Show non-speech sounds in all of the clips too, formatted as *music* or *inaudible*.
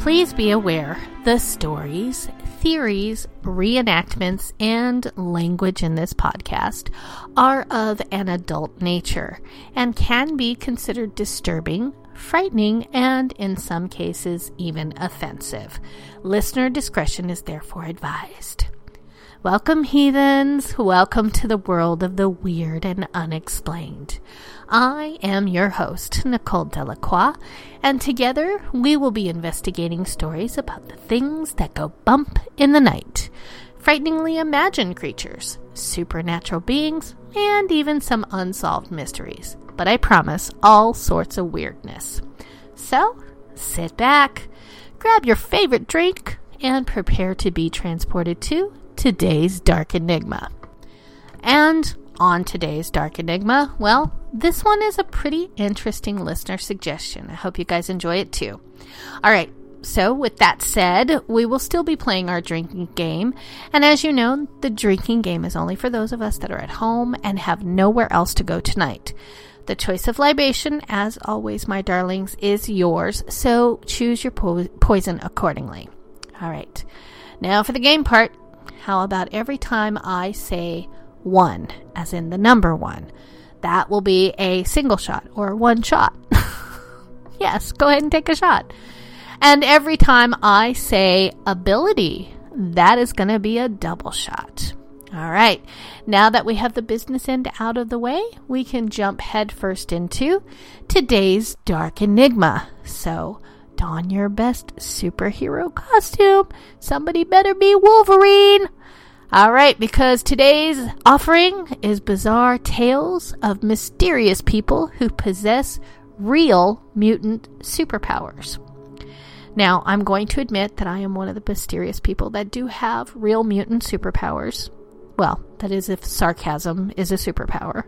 Please be aware the stories, theories, reenactments, and language in this podcast are of an adult nature and can be considered disturbing, frightening, and in some cases even offensive. Listener discretion is therefore advised. Welcome, heathens. Welcome to the world of the weird and unexplained. I am your host, Nicole Delacroix, and together we will be investigating stories about the things that go bump in the night, frighteningly imagined creatures, supernatural beings, and even some unsolved mysteries. But I promise all sorts of weirdness. So, sit back, grab your favorite drink, and prepare to be transported to today's Dark Enigma. And on today's Dark Enigma, well, this one is a pretty interesting listener suggestion. I hope you guys enjoy it too. All right, so with that said, we will still be playing our drinking game. And as you know, the drinking game is only for those of us that are at home and have nowhere else to go tonight. The choice of libation, as always, my darlings, is yours, so choose your po- poison accordingly. All right, now for the game part. How about every time I say one, as in the number one. That will be a single shot or one shot. *laughs* yes, go ahead and take a shot. And every time I say ability, that is going to be a double shot. All right, now that we have the business end out of the way, we can jump headfirst into today's Dark Enigma. So, don your best superhero costume. Somebody better be Wolverine. All right, because today's offering is bizarre tales of mysterious people who possess real mutant superpowers. Now, I'm going to admit that I am one of the mysterious people that do have real mutant superpowers. Well, that is if sarcasm is a superpower.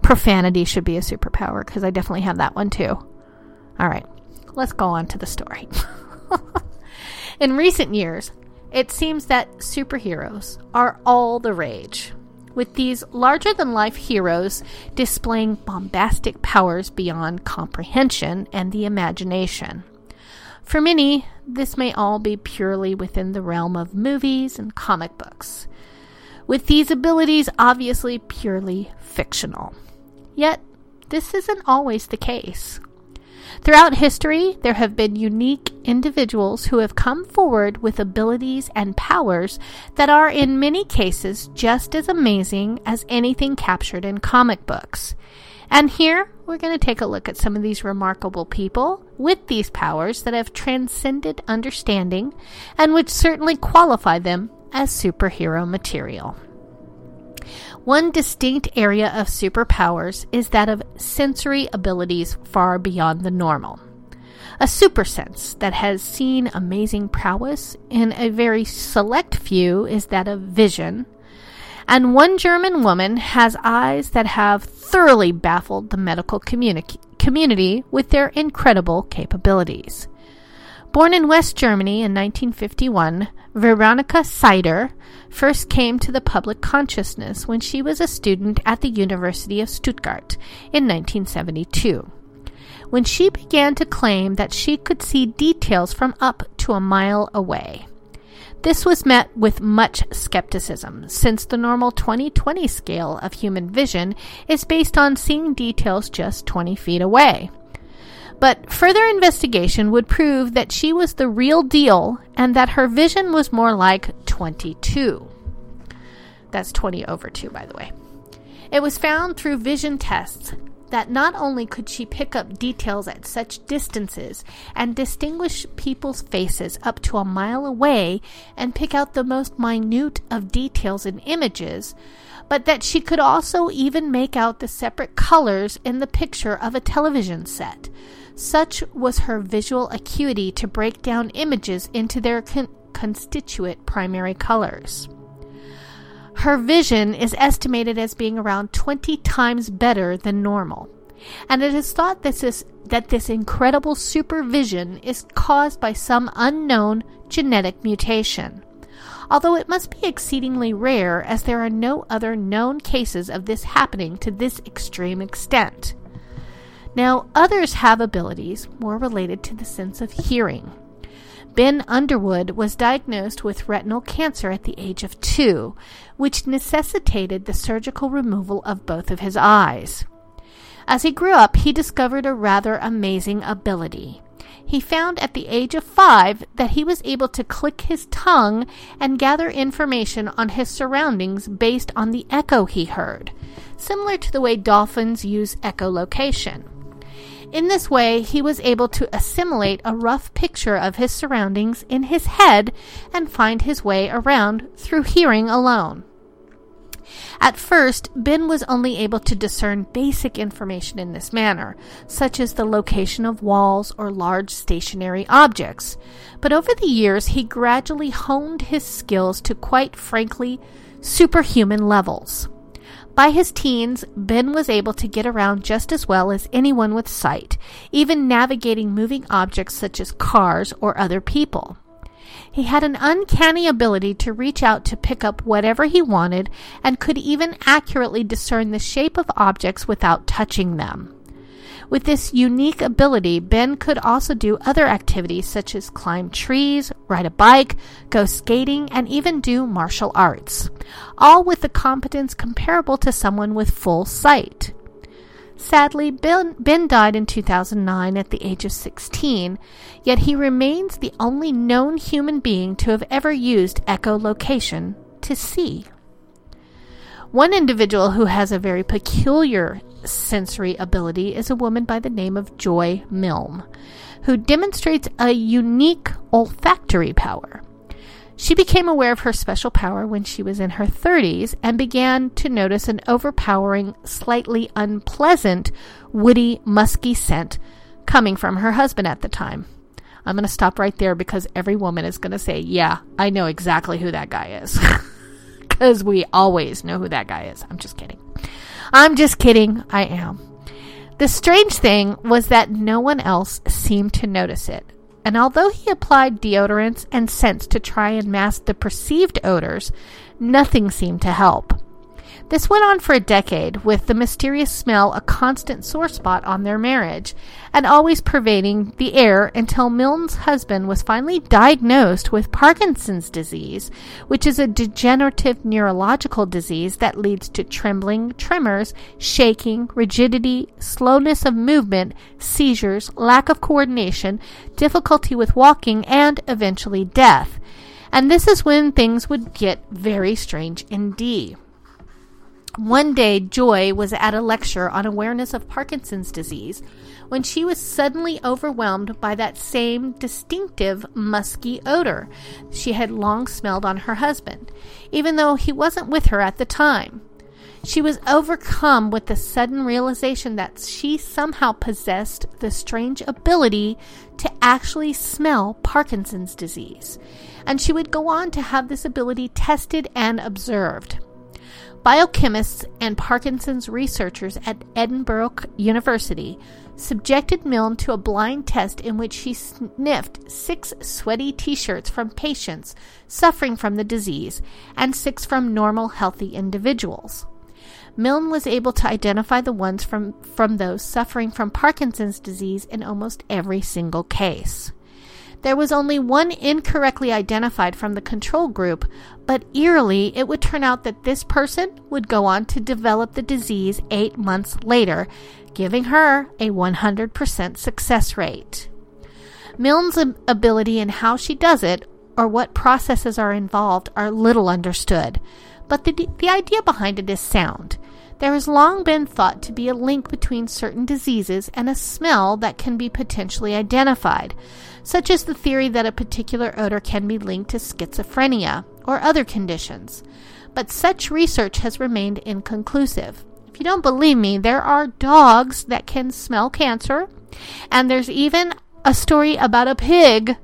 Profanity should be a superpower because I definitely have that one too. All right, let's go on to the story. *laughs* In recent years, it seems that superheroes are all the rage, with these larger than life heroes displaying bombastic powers beyond comprehension and the imagination. For many, this may all be purely within the realm of movies and comic books, with these abilities obviously purely fictional. Yet, this isn't always the case. Throughout history, there have been unique individuals who have come forward with abilities and powers that are, in many cases, just as amazing as anything captured in comic books. And here, we're going to take a look at some of these remarkable people with these powers that have transcended understanding and which certainly qualify them as superhero material. One distinct area of superpowers is that of sensory abilities far beyond the normal. A super sense that has seen amazing prowess in a very select few is that of vision. And one German woman has eyes that have thoroughly baffled the medical communi- community with their incredible capabilities. Born in West Germany in 1951, Veronika Seider first came to the public consciousness when she was a student at the University of Stuttgart in 1972. When she began to claim that she could see details from up to a mile away. This was met with much skepticism, since the normal 2020 scale of human vision is based on seeing details just 20 feet away. But further investigation would prove that she was the real deal and that her vision was more like 22. That's 20 over 2, by the way. It was found through vision tests that not only could she pick up details at such distances and distinguish people's faces up to a mile away and pick out the most minute of details in images, but that she could also even make out the separate colors in the picture of a television set. Such was her visual acuity to break down images into their con- constituent primary colors. Her vision is estimated as being around 20 times better than normal. And it is thought this is, that this incredible supervision is caused by some unknown genetic mutation. Although it must be exceedingly rare, as there are no other known cases of this happening to this extreme extent. Now, others have abilities more related to the sense of hearing. Ben Underwood was diagnosed with retinal cancer at the age of two, which necessitated the surgical removal of both of his eyes. As he grew up, he discovered a rather amazing ability. He found at the age of five that he was able to click his tongue and gather information on his surroundings based on the echo he heard, similar to the way dolphins use echolocation. In this way, he was able to assimilate a rough picture of his surroundings in his head and find his way around through hearing alone. At first, Ben was only able to discern basic information in this manner, such as the location of walls or large stationary objects. But over the years, he gradually honed his skills to quite frankly superhuman levels. By his teens, Ben was able to get around just as well as anyone with sight, even navigating moving objects such as cars or other people. He had an uncanny ability to reach out to pick up whatever he wanted and could even accurately discern the shape of objects without touching them. With this unique ability, Ben could also do other activities such as climb trees, ride a bike, go skating, and even do martial arts, all with a competence comparable to someone with full sight. Sadly, ben, ben, died in 2009 at the age of 16, yet he remains the only known human being to have ever used echolocation to see. One individual who has a very peculiar sensory ability is a woman by the name of Joy Milne, who demonstrates a unique olfactory power. She became aware of her special power when she was in her 30s and began to notice an overpowering, slightly unpleasant, woody, musky scent coming from her husband at the time. I'm going to stop right there because every woman is going to say, Yeah, I know exactly who that guy is. *laughs* Because we always know who that guy is. I'm just kidding. I'm just kidding. I am. The strange thing was that no one else seemed to notice it. And although he applied deodorants and scents to try and mask the perceived odors, nothing seemed to help. This went on for a decade, with the mysterious smell a constant sore spot on their marriage, and always pervading the air until Milne's husband was finally diagnosed with Parkinson's disease, which is a degenerative neurological disease that leads to trembling, tremors, shaking, rigidity, slowness of movement, seizures, lack of coordination, difficulty with walking, and eventually death. And this is when things would get very strange indeed. One day, Joy was at a lecture on awareness of Parkinson's disease when she was suddenly overwhelmed by that same distinctive musky odor she had long smelled on her husband, even though he wasn't with her at the time. She was overcome with the sudden realization that she somehow possessed the strange ability to actually smell Parkinson's disease, and she would go on to have this ability tested and observed. Biochemists and Parkinson's researchers at Edinburgh University subjected Milne to a blind test in which she sniffed six sweaty t shirts from patients suffering from the disease and six from normal, healthy individuals. Milne was able to identify the ones from, from those suffering from Parkinson's disease in almost every single case. There was only one incorrectly identified from the control group, but eerily, it would turn out that this person would go on to develop the disease eight months later, giving her a 100% success rate. Milne's ability and how she does it, or what processes are involved, are little understood, but the, the idea behind it is sound. There has long been thought to be a link between certain diseases and a smell that can be potentially identified, such as the theory that a particular odor can be linked to schizophrenia or other conditions. But such research has remained inconclusive. If you don't believe me, there are dogs that can smell cancer, and there's even a story about a pig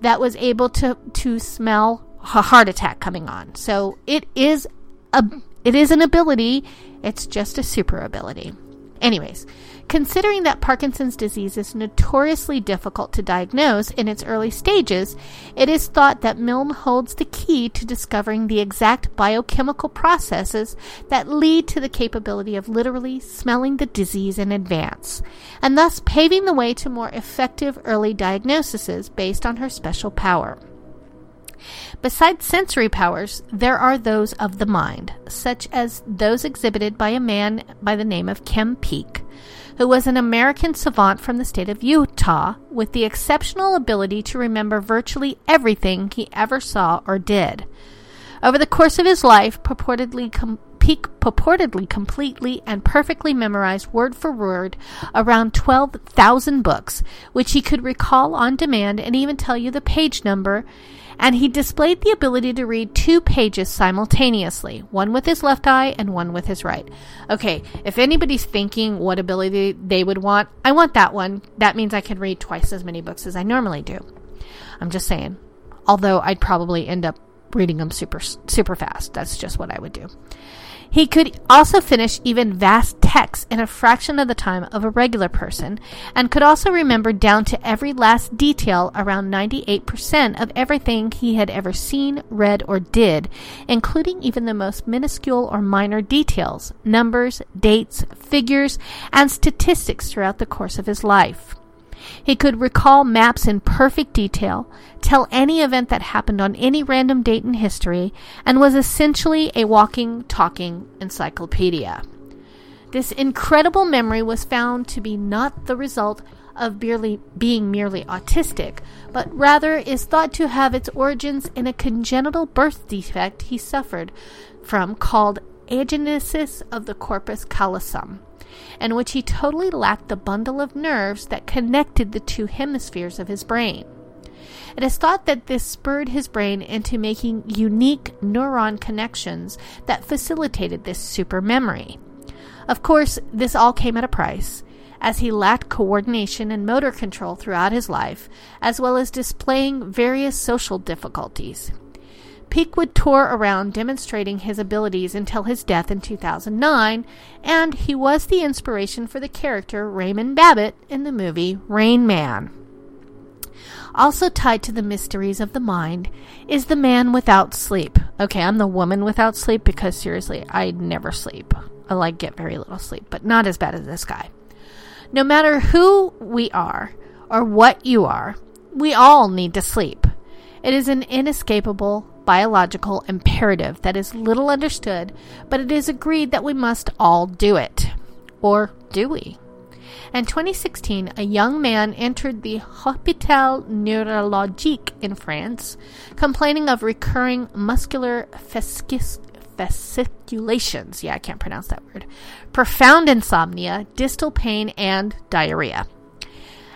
that was able to to smell a heart attack coming on. So it is a it is an ability, it's just a super ability. Anyways, Considering that Parkinson's disease is notoriously difficult to diagnose in its early stages, it is thought that Milne holds the key to discovering the exact biochemical processes that lead to the capability of literally smelling the disease in advance, and thus paving the way to more effective early diagnoses based on her special power. Besides sensory powers, there are those of the mind, such as those exhibited by a man by the name of Kim Peek, who was an American savant from the state of Utah with the exceptional ability to remember virtually everything he ever saw or did. Over the course of his life, purportedly com- purportedly completely and perfectly memorized word for word around 12,000 books, which he could recall on demand and even tell you the page number and he displayed the ability to read two pages simultaneously, one with his left eye and one with his right. Okay, if anybody's thinking what ability they would want, I want that one. That means I can read twice as many books as I normally do. I'm just saying. Although I'd probably end up reading them super super fast. That's just what I would do. He could also finish even vast texts in a fraction of the time of a regular person, and could also remember down to every last detail around 98% of everything he had ever seen, read, or did, including even the most minuscule or minor details, numbers, dates, figures, and statistics throughout the course of his life. He could recall maps in perfect detail, tell any event that happened on any random date in history, and was essentially a walking, talking encyclopedia. This incredible memory was found to be not the result of merely being merely autistic, but rather is thought to have its origins in a congenital birth defect he suffered from called agenesis of the corpus callosum in which he totally lacked the bundle of nerves that connected the two hemispheres of his brain. It is thought that this spurred his brain into making unique neuron connections that facilitated this super memory. Of course, this all came at a price, as he lacked coordination and motor control throughout his life, as well as displaying various social difficulties. Peek would tour around demonstrating his abilities until his death in 2009, and he was the inspiration for the character Raymond Babbitt in the movie Rain Man. Also tied to the mysteries of the mind is the man without sleep. Okay, I'm the woman without sleep because seriously, I never sleep. I like get very little sleep, but not as bad as this guy. No matter who we are or what you are, we all need to sleep. It is an inescapable biological imperative that is little understood, but it is agreed that we must all do it. Or do we? In 2016, a young man entered the Hôpital Neurologique in France, complaining of recurring muscular fasciculations. Yeah, I can't pronounce that word. Profound insomnia, distal pain, and diarrhea.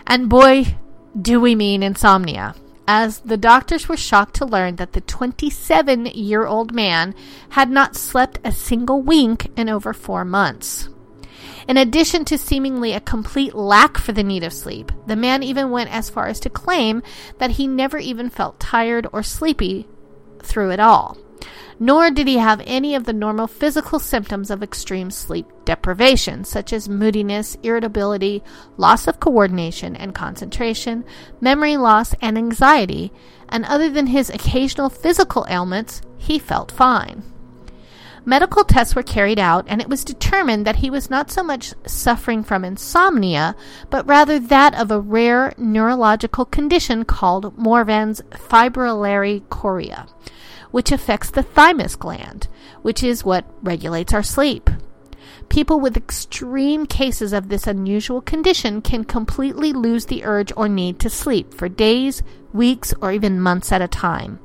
And boy, do we mean insomnia as the doctors were shocked to learn that the 27 year old man had not slept a single wink in over four months. In addition to seemingly a complete lack for the need of sleep, the man even went as far as to claim that he never even felt tired or sleepy through it all. Nor did he have any of the normal physical symptoms of extreme sleep deprivation, such as moodiness, irritability, loss of coordination and concentration, memory loss, and anxiety. And other than his occasional physical ailments, he felt fine. Medical tests were carried out, and it was determined that he was not so much suffering from insomnia, but rather that of a rare neurological condition called Morvan's fibrillary chorea, which affects the thymus gland, which is what regulates our sleep. People with extreme cases of this unusual condition can completely lose the urge or need to sleep for days, weeks, or even months at a time.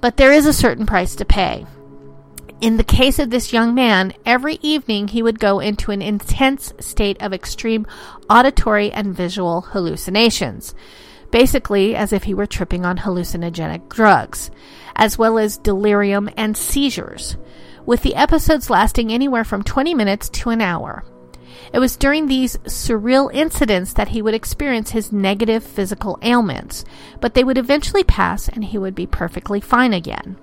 But there is a certain price to pay. In the case of this young man, every evening he would go into an intense state of extreme auditory and visual hallucinations, basically as if he were tripping on hallucinogenic drugs, as well as delirium and seizures, with the episodes lasting anywhere from 20 minutes to an hour. It was during these surreal incidents that he would experience his negative physical ailments, but they would eventually pass and he would be perfectly fine again.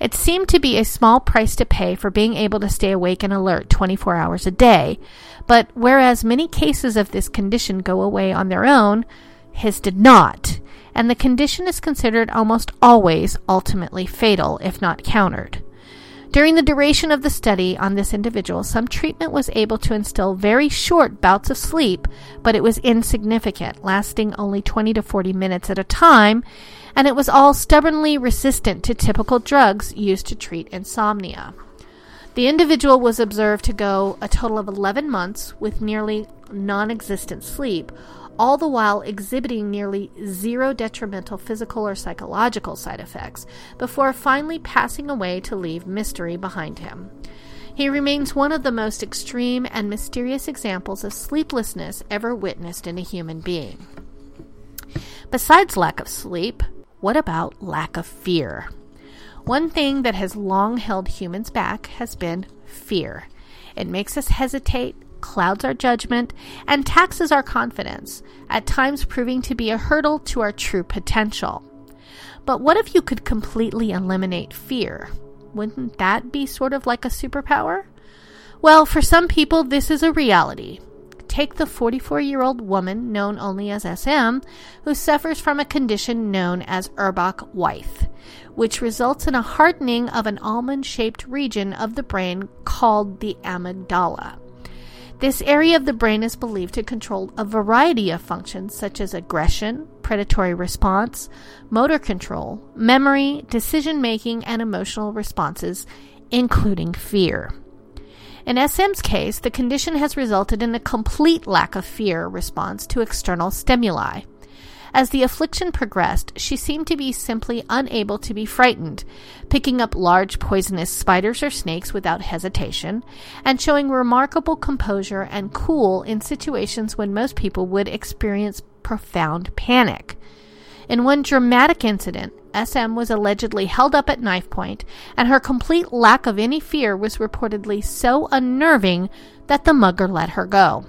It seemed to be a small price to pay for being able to stay awake and alert 24 hours a day, but whereas many cases of this condition go away on their own, his did not, and the condition is considered almost always ultimately fatal if not countered. During the duration of the study on this individual, some treatment was able to instill very short bouts of sleep, but it was insignificant, lasting only 20 to 40 minutes at a time, and it was all stubbornly resistant to typical drugs used to treat insomnia. The individual was observed to go a total of 11 months with nearly non existent sleep, all the while exhibiting nearly zero detrimental physical or psychological side effects, before finally passing away to leave mystery behind him. He remains one of the most extreme and mysterious examples of sleeplessness ever witnessed in a human being. Besides lack of sleep, what about lack of fear? One thing that has long held humans back has been fear. It makes us hesitate, clouds our judgment, and taxes our confidence, at times proving to be a hurdle to our true potential. But what if you could completely eliminate fear? Wouldn't that be sort of like a superpower? Well, for some people, this is a reality. Take the 44 year old woman known only as SM, who suffers from a condition known as Urbach Wiethe, which results in a hardening of an almond shaped region of the brain called the amygdala. This area of the brain is believed to control a variety of functions such as aggression, predatory response, motor control, memory, decision making, and emotional responses, including fear. In SM's case, the condition has resulted in a complete lack of fear response to external stimuli. As the affliction progressed, she seemed to be simply unable to be frightened, picking up large poisonous spiders or snakes without hesitation, and showing remarkable composure and cool in situations when most people would experience profound panic. In one dramatic incident, SM was allegedly held up at knife point, and her complete lack of any fear was reportedly so unnerving that the mugger let her go.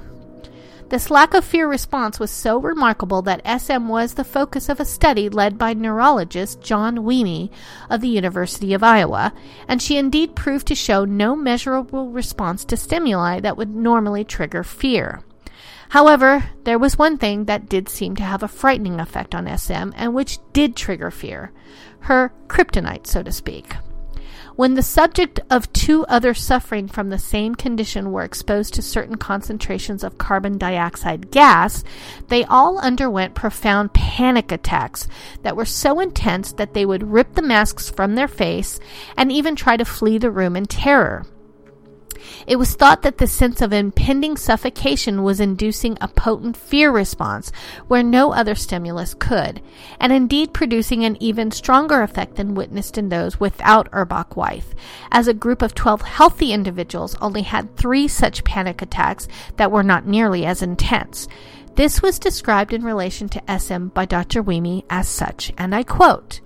This lack of fear response was so remarkable that SM was the focus of a study led by neurologist John Wemmie of the University of Iowa, and she indeed proved to show no measurable response to stimuli that would normally trigger fear. However, there was one thing that did seem to have a frightening effect on SM and which did trigger fear her kryptonite, so to speak. When the subject of two others suffering from the same condition were exposed to certain concentrations of carbon dioxide gas, they all underwent profound panic attacks that were so intense that they would rip the masks from their face and even try to flee the room in terror. It was thought that the sense of impending suffocation was inducing a potent fear response where no other stimulus could, and indeed producing an even stronger effect than witnessed in those without Urbach Wiethe, as a group of 12 healthy individuals only had three such panic attacks that were not nearly as intense. This was described in relation to SM by Dr. Wemmie as such, and I quote,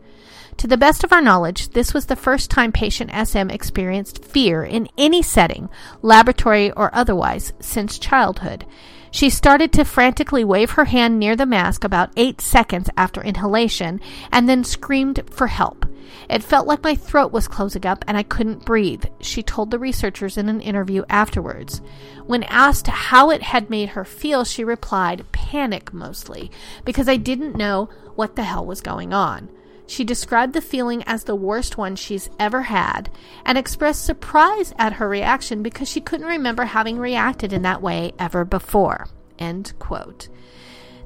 To the best of our knowledge, this was the first time patient SM experienced fear in any setting, laboratory or otherwise, since childhood. She started to frantically wave her hand near the mask about eight seconds after inhalation and then screamed for help. It felt like my throat was closing up and I couldn't breathe, she told the researchers in an interview afterwards. When asked how it had made her feel, she replied, panic mostly, because I didn't know what the hell was going on. She described the feeling as the worst one she's ever had and expressed surprise at her reaction because she couldn't remember having reacted in that way ever before. End quote.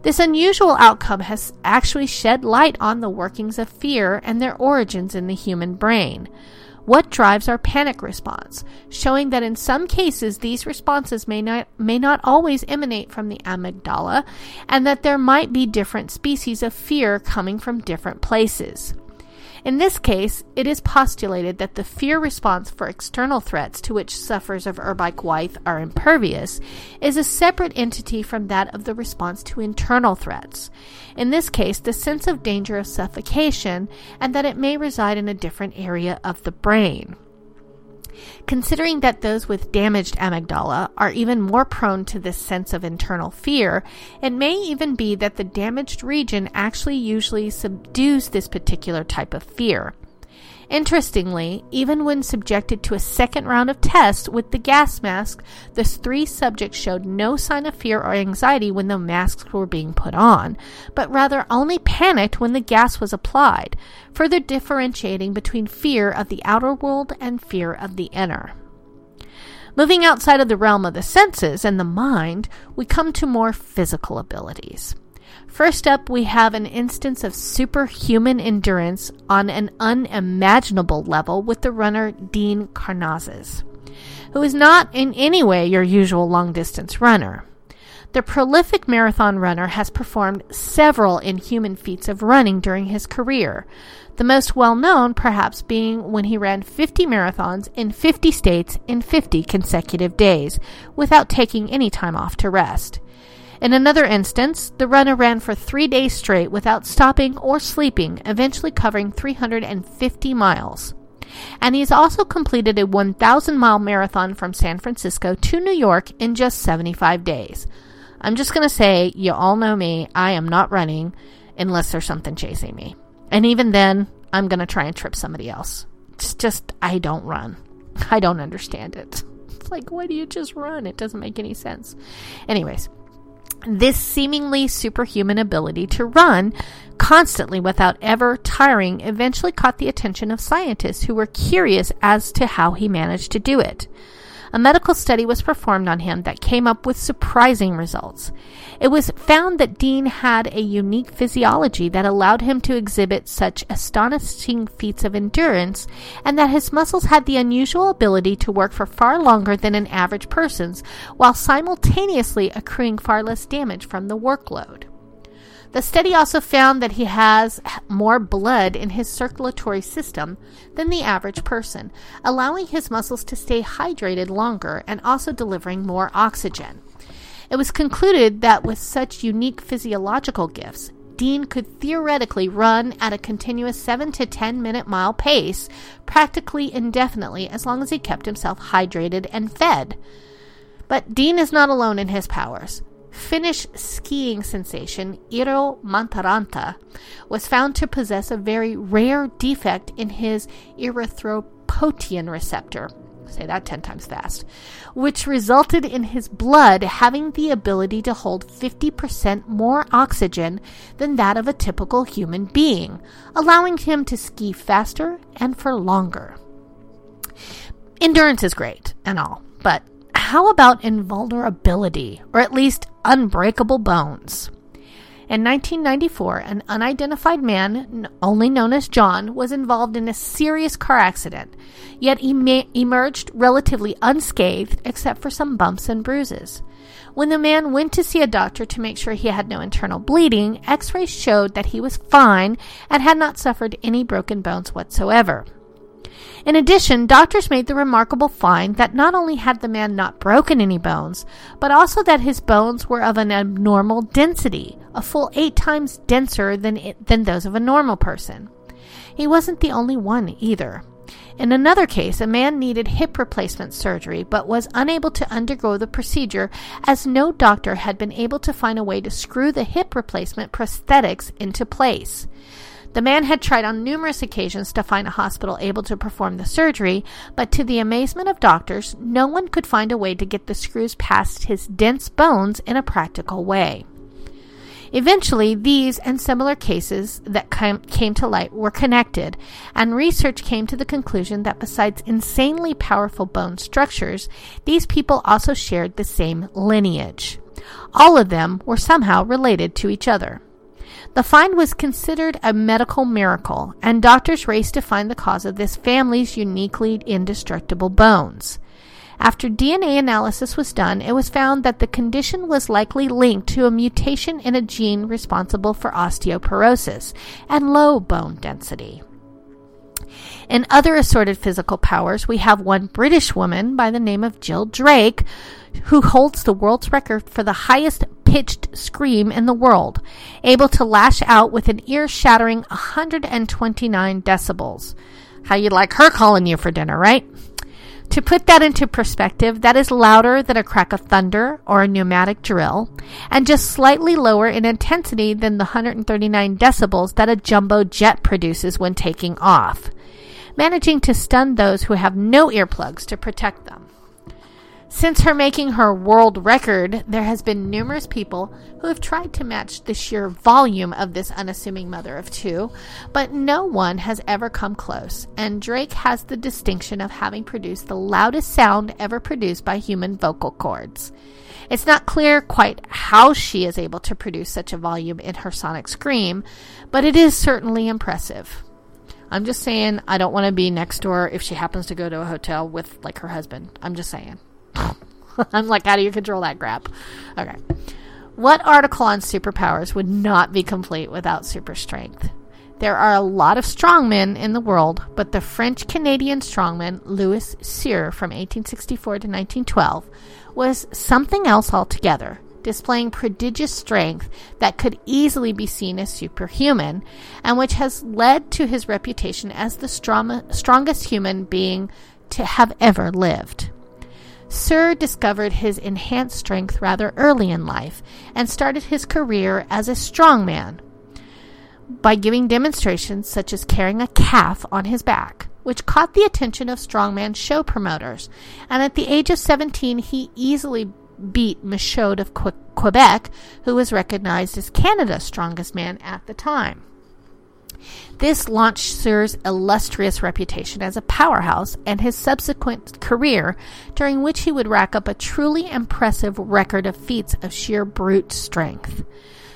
This unusual outcome has actually shed light on the workings of fear and their origins in the human brain. What drives our panic response, showing that in some cases these responses may not, may not always emanate from the amygdala, and that there might be different species of fear coming from different places. In this case, it is postulated that the fear response for external threats to which sufferers of Urbach-Wiethe are impervious is a separate entity from that of the response to internal threats. In this case, the sense of danger of suffocation and that it may reside in a different area of the brain. Considering that those with damaged amygdala are even more prone to this sense of internal fear, it may even be that the damaged region actually usually subdues this particular type of fear. Interestingly, even when subjected to a second round of tests with the gas mask, the three subjects showed no sign of fear or anxiety when the masks were being put on, but rather only panicked when the gas was applied, further differentiating between fear of the outer world and fear of the inner. Moving outside of the realm of the senses and the mind, we come to more physical abilities. First up, we have an instance of superhuman endurance on an unimaginable level with the runner Dean Karnazes, who is not in any way your usual long distance runner. The prolific marathon runner has performed several inhuman feats of running during his career, the most well known perhaps being when he ran 50 marathons in 50 states in 50 consecutive days without taking any time off to rest. In another instance, the runner ran for three days straight without stopping or sleeping, eventually covering 350 miles. And he's also completed a 1,000 mile marathon from San Francisco to New York in just 75 days. I'm just going to say, you all know me, I am not running unless there's something chasing me. And even then, I'm going to try and trip somebody else. It's just, I don't run. I don't understand it. *laughs* It's like, why do you just run? It doesn't make any sense. Anyways, this seemingly superhuman ability to run constantly without ever tiring eventually caught the attention of scientists who were curious as to how he managed to do it a medical study was performed on him that came up with surprising results. It was found that Dean had a unique physiology that allowed him to exhibit such astonishing feats of endurance, and that his muscles had the unusual ability to work for far longer than an average person's, while simultaneously accruing far less damage from the workload. The study also found that he has more blood in his circulatory system than the average person, allowing his muscles to stay hydrated longer and also delivering more oxygen. It was concluded that with such unique physiological gifts, Dean could theoretically run at a continuous 7 to 10 minute mile pace practically indefinitely as long as he kept himself hydrated and fed. But Dean is not alone in his powers. Finnish skiing sensation Eero Mäntyranta was found to possess a very rare defect in his erythropoietin receptor. Say that 10 times fast. Which resulted in his blood having the ability to hold 50% more oxygen than that of a typical human being, allowing him to ski faster and for longer. Endurance is great and all, but how about invulnerability, or at least unbreakable bones? In 1994, an unidentified man, only known as John, was involved in a serious car accident, yet he emerged relatively unscathed except for some bumps and bruises. When the man went to see a doctor to make sure he had no internal bleeding, x rays showed that he was fine and had not suffered any broken bones whatsoever. In addition, doctors made the remarkable find that not only had the man not broken any bones, but also that his bones were of an abnormal density, a full eight times denser than, it, than those of a normal person. He wasn't the only one either. In another case, a man needed hip replacement surgery but was unable to undergo the procedure as no doctor had been able to find a way to screw the hip replacement prosthetics into place. The man had tried on numerous occasions to find a hospital able to perform the surgery, but to the amazement of doctors, no one could find a way to get the screws past his dense bones in a practical way. Eventually, these and similar cases that came to light were connected, and research came to the conclusion that besides insanely powerful bone structures, these people also shared the same lineage. All of them were somehow related to each other. The find was considered a medical miracle, and doctors raced to find the cause of this family's uniquely indestructible bones. After DNA analysis was done, it was found that the condition was likely linked to a mutation in a gene responsible for osteoporosis and low bone density. In other assorted physical powers, we have one British woman by the name of Jill Drake, who holds the world's record for the highest pitched scream in the world, able to lash out with an ear shattering 129 decibels. How you'd like her calling you for dinner, right? To put that into perspective, that is louder than a crack of thunder or a pneumatic drill, and just slightly lower in intensity than the 139 decibels that a jumbo jet produces when taking off, managing to stun those who have no earplugs to protect them. Since her making her world record, there has been numerous people who have tried to match the sheer volume of this unassuming mother of two, but no one has ever come close, and Drake has the distinction of having produced the loudest sound ever produced by human vocal cords. It's not clear quite how she is able to produce such a volume in her sonic scream, but it is certainly impressive. I'm just saying I don't want to be next door if she happens to go to a hotel with like her husband. I'm just saying. *laughs* I'm like, how do you control that crap? Okay. What article on superpowers would not be complete without super strength? There are a lot of strongmen in the world, but the French Canadian strongman Louis Cyr from 1864 to 1912 was something else altogether, displaying prodigious strength that could easily be seen as superhuman, and which has led to his reputation as the strong- strongest human being to have ever lived. Cyr discovered his enhanced strength rather early in life and started his career as a strongman by giving demonstrations such as carrying a calf on his back, which caught the attention of strongman show promoters. And at the age of 17, he easily beat Michaud of Quebec, who was recognized as Canada's strongest man at the time. This launched Cyr's illustrious reputation as a powerhouse and his subsequent career, during which he would rack up a truly impressive record of feats of sheer brute strength.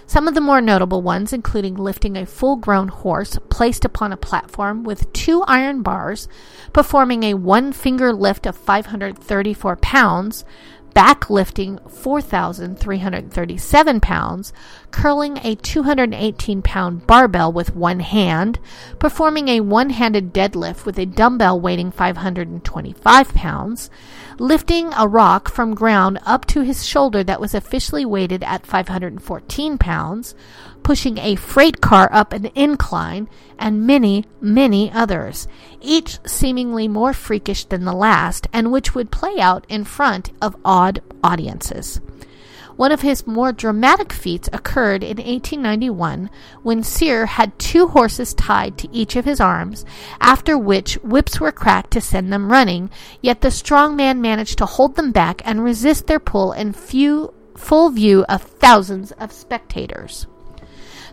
Some of the more notable ones, including lifting a full grown horse placed upon a platform with two iron bars, performing a one finger lift of 534 pounds, back lifting 4,337 pounds, curling a 218 pound barbell with one hand, performing a one handed deadlift with a dumbbell weighing 525 pounds, lifting a rock from ground up to his shoulder that was officially weighted at 514 pounds, pushing a freight car up an incline, and many, many others, each seemingly more freakish than the last, and which would play out in front of awed audiences. One of his more dramatic feats occurred in 1891 when Cyr had two horses tied to each of his arms, after which whips were cracked to send them running, yet the strong man managed to hold them back and resist their pull in few, full view of thousands of spectators.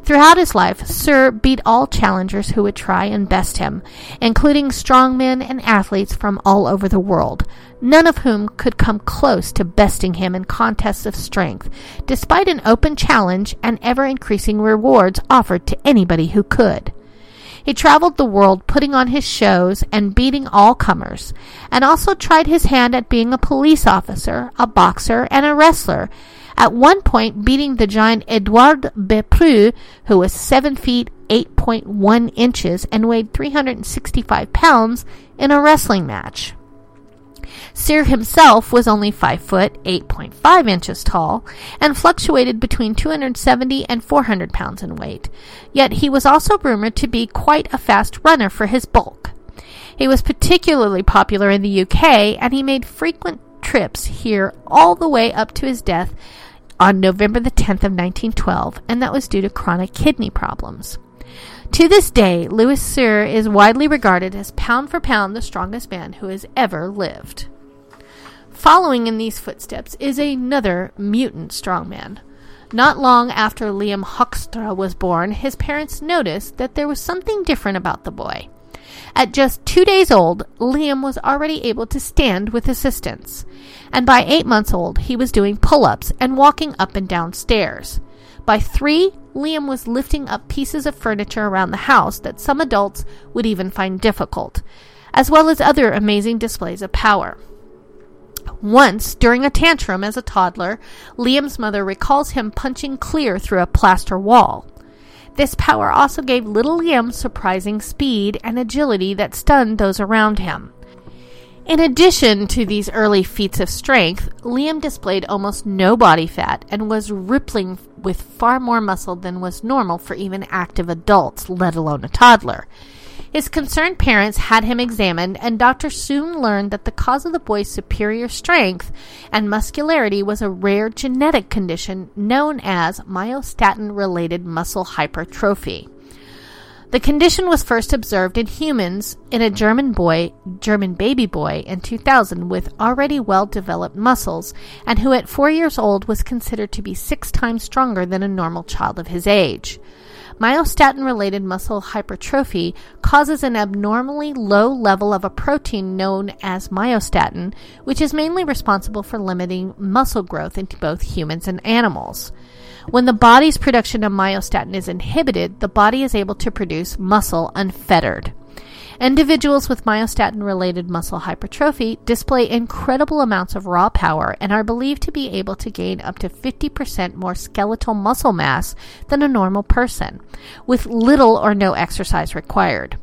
Throughout his life, Cyr beat all challengers who would try and best him, including strongmen and athletes from all over the world, none of whom could come close to besting him in contests of strength, despite an open challenge and ever increasing rewards offered to anybody who could. He traveled the world putting on his shows and beating all comers, and also tried his hand at being a police officer, a boxer, and a wrestler, at one point beating the giant Edouard Beaupré, who was 7 feet 8.1 inches and weighed 365 pounds in a wrestling match. Cyr himself was only 5 foot 8.5 inches tall and fluctuated between 270 and 400 pounds in weight. Yet he was also rumored to be quite a fast runner for his bulk. He was particularly popular in the UK and he made frequent trips here all the way up to his death on November the 10th of 1912 and that was due to chronic kidney problems. To this day, Louis Cyr is widely regarded as pound for pound the strongest man who has ever lived. Following in these footsteps is another mutant strongman. Not long after Liam Hoekstra was born, his parents noticed that there was something different about the boy. At just two days old, Liam was already able to stand with assistance, and by eight months old, he was doing pull ups and walking up and down stairs. By three, Liam was lifting up pieces of furniture around the house that some adults would even find difficult, as well as other amazing displays of power. Once, during a tantrum as a toddler, Liam's mother recalls him punching clear through a plaster wall. This power also gave little Liam surprising speed and agility that stunned those around him. In addition to these early feats of strength, Liam displayed almost no body fat and was rippling with far more muscle than was normal for even active adults, let alone a toddler. His concerned parents had him examined, and doctors soon learned that the cause of the boy's superior strength and muscularity was a rare genetic condition known as myostatin related muscle hypertrophy. The condition was first observed in humans in a German boy, German baby boy in 2000 with already well developed muscles and who at 4 years old was considered to be 6 times stronger than a normal child of his age. Myostatin related muscle hypertrophy causes an abnormally low level of a protein known as myostatin, which is mainly responsible for limiting muscle growth in both humans and animals. When the body's production of myostatin is inhibited, the body is able to produce muscle unfettered. Individuals with myostatin related muscle hypertrophy display incredible amounts of raw power and are believed to be able to gain up to 50% more skeletal muscle mass than a normal person, with little or no exercise required.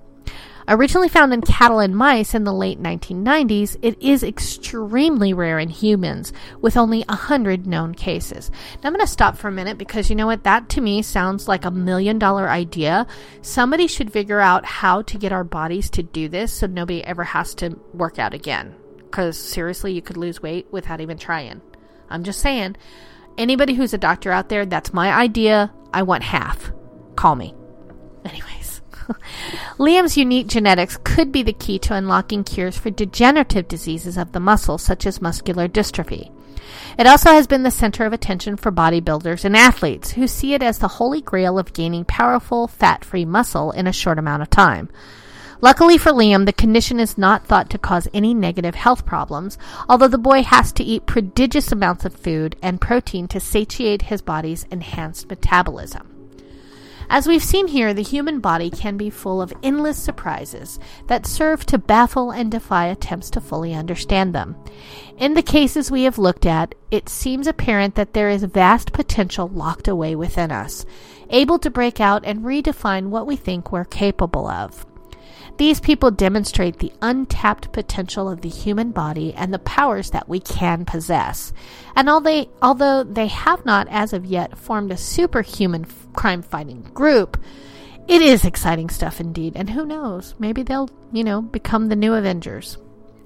Originally found in cattle and mice in the late 1990s, it is extremely rare in humans, with only 100 known cases. Now I'm going to stop for a minute because you know what? That to me sounds like a million dollar idea. Somebody should figure out how to get our bodies to do this so nobody ever has to work out again. Because seriously, you could lose weight without even trying. I'm just saying. Anybody who's a doctor out there, that's my idea. I want half. Call me. *laughs* Liam's unique genetics could be the key to unlocking cures for degenerative diseases of the muscle, such as muscular dystrophy. It also has been the center of attention for bodybuilders and athletes who see it as the holy grail of gaining powerful, fat free muscle in a short amount of time. Luckily for Liam, the condition is not thought to cause any negative health problems, although the boy has to eat prodigious amounts of food and protein to satiate his body's enhanced metabolism. As we've seen here, the human body can be full of endless surprises that serve to baffle and defy attempts to fully understand them. In the cases we have looked at, it seems apparent that there is vast potential locked away within us, able to break out and redefine what we think we're capable of. These people demonstrate the untapped potential of the human body and the powers that we can possess. And although they have not, as of yet, formed a superhuman crime fighting group, it is exciting stuff indeed. And who knows? Maybe they'll, you know, become the new Avengers.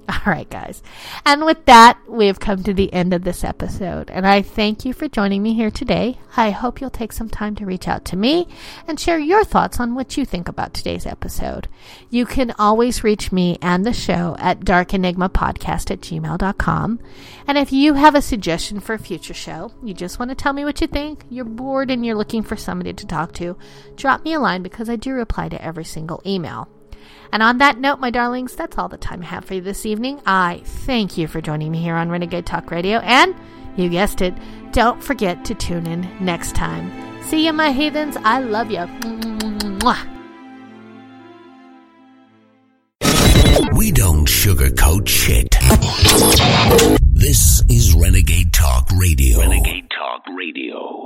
*laughs* All right, guys. And with that, we have come to the end of this episode. And I thank you for joining me here today. I hope you'll take some time to reach out to me and share your thoughts on what you think about today's episode. You can always reach me and the show at darkenigmapodcast at gmail.com. And if you have a suggestion for a future show, you just want to tell me what you think, you're bored and you're looking for somebody to talk to, drop me a line because I do reply to every single email. And on that note, my darlings, that's all the time I have for you this evening. I thank you for joining me here on Renegade Talk Radio. And you guessed it, don't forget to tune in next time. See you, my heathens. I love you. We don't sugarcoat shit. This is Renegade Talk Radio. Renegade Talk Radio.